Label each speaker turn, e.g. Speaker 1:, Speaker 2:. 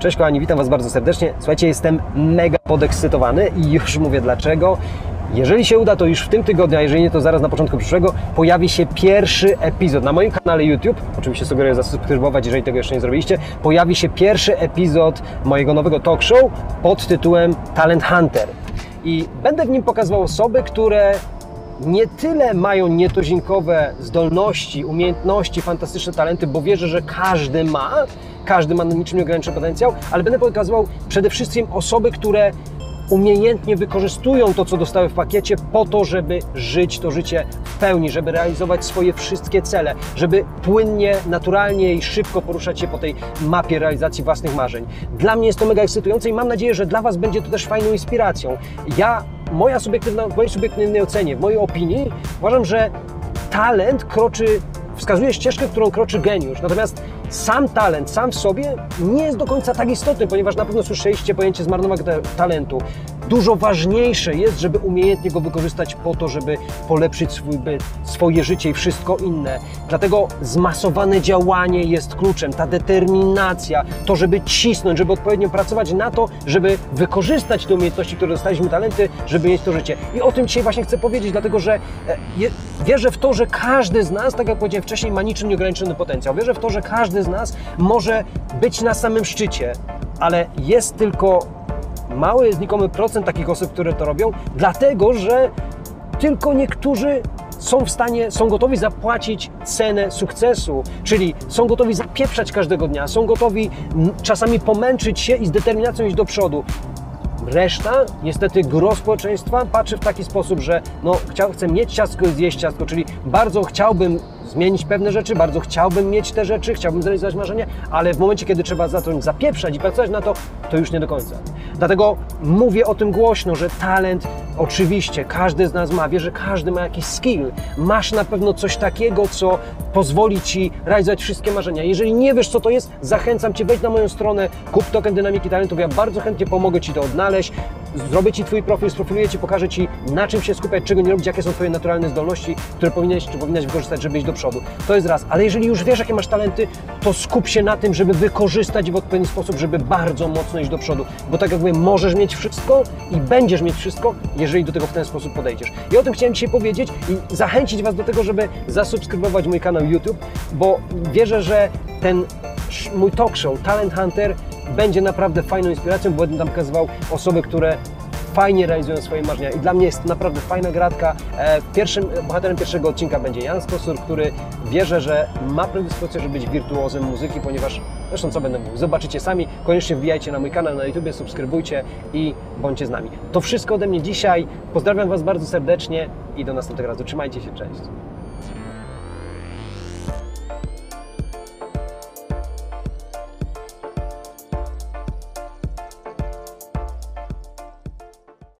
Speaker 1: Cześć kochani, witam Was bardzo serdecznie. Słuchajcie, jestem mega podekscytowany i już mówię dlaczego. Jeżeli się uda, to już w tym tygodniu, a jeżeli nie, to zaraz na początku przyszłego, pojawi się pierwszy epizod na moim kanale YouTube. Oczywiście sugeruję zasubskrybować, jeżeli tego jeszcze nie zrobiliście. Pojawi się pierwszy epizod mojego nowego talk show pod tytułem Talent Hunter. I będę w nim pokazywał osoby, które nie tyle mają nietuzinkowe zdolności, umiejętności, fantastyczne talenty, bo wierzę, że każdy ma, każdy ma niczym nieograniczony potencjał, ale będę pokazywał przede wszystkim osoby, które umiejętnie wykorzystują to, co dostały w pakiecie, po to, żeby żyć to życie w pełni, żeby realizować swoje wszystkie cele, żeby płynnie, naturalnie i szybko poruszać się po tej mapie realizacji własnych marzeń. Dla mnie jest to mega ekscytujące i mam nadzieję, że dla Was będzie to też fajną inspiracją. Ja, moja subiektywna, w mojej subiektywnej ocenie, w mojej opinii, uważam, że talent kroczy wskazuje ścieżkę, którą kroczy geniusz. Natomiast sam talent, sam w sobie nie jest do końca tak istotny, ponieważ na pewno słyszeliście pojęcie zmarnowanego talentu. Dużo ważniejsze jest, żeby umiejętnie go wykorzystać po to, żeby polepszyć swój byt, swoje życie i wszystko inne. Dlatego zmasowane działanie jest kluczem, ta determinacja, to, żeby cisnąć, żeby odpowiednio pracować na to, żeby wykorzystać te umiejętności, które dostaliśmy, talenty, żeby mieć to życie. I o tym dzisiaj właśnie chcę powiedzieć, dlatego że e, wierzę w to, że każdy z nas, tak jak powiedziałem wcześniej, ma niczym nieograniczony potencjał. Wierzę w to, że każdy z nas może być na samym szczycie, ale jest tylko mały, znikomy procent takich osób, które to robią, dlatego że tylko niektórzy są w stanie, są gotowi zapłacić cenę sukcesu, czyli są gotowi zapieprzać każdego dnia, są gotowi czasami pomęczyć się i z determinacją iść do przodu. Reszta, niestety gro społeczeństwa patrzy w taki sposób, że no, chciał, chcę mieć ciastko i zjeść ciastko, czyli bardzo chciałbym zmienić pewne rzeczy, bardzo chciałbym mieć te rzeczy, chciałbym zrealizować marzenie, ale w momencie, kiedy trzeba zacząć zapieprzać i pracować na to, to już nie do końca. Dlatego mówię o tym głośno, że talent oczywiście każdy z nas ma, wie, że każdy ma jakiś skill. Masz na pewno coś takiego, co pozwoli Ci realizować wszystkie marzenia. Jeżeli nie wiesz, co to jest, zachęcam Cię, wejdź na moją stronę, kup token Dynamiki Talentów, ja bardzo chętnie pomogę Ci to odnaleźć, zrobię Ci Twój profil, sprofiluję Ci, pokażę Ci, na czym się skupiać, czego nie robić, jakie są Twoje naturalne zdolności, które powinieneś czy powinnaś wykorzystać, żeby iść do przodu. To jest raz. Ale jeżeli już wiesz, jakie masz talenty, to skup się na tym, żeby wykorzystać w odpowiedni sposób, żeby bardzo mocno iść do przodu. Bo tak jak mówię, możesz mieć wszystko i będziesz mieć wszystko, jeżeli do tego w ten sposób podejdziesz. I o tym chciałem dzisiaj powiedzieć i zachęcić Was do tego, żeby zasubskrybować mój kanał YouTube, bo wierzę, że ten mój talk show Talent Hunter będzie naprawdę fajną inspiracją, bo będę tam pokazywał osoby, które fajnie realizują swoje marzenia i dla mnie jest naprawdę fajna gratka. E, pierwszym, bohaterem pierwszego odcinka będzie Jan Stosur, który wierzę, że ma predyspozycję, żeby być wirtuozem muzyki, ponieważ zresztą co będę mówił, zobaczycie sami, koniecznie wbijajcie na mój kanał na YouTube, subskrybujcie i bądźcie z nami. To wszystko ode mnie dzisiaj. Pozdrawiam Was bardzo serdecznie i do następnego razu. Trzymajcie się, cześć.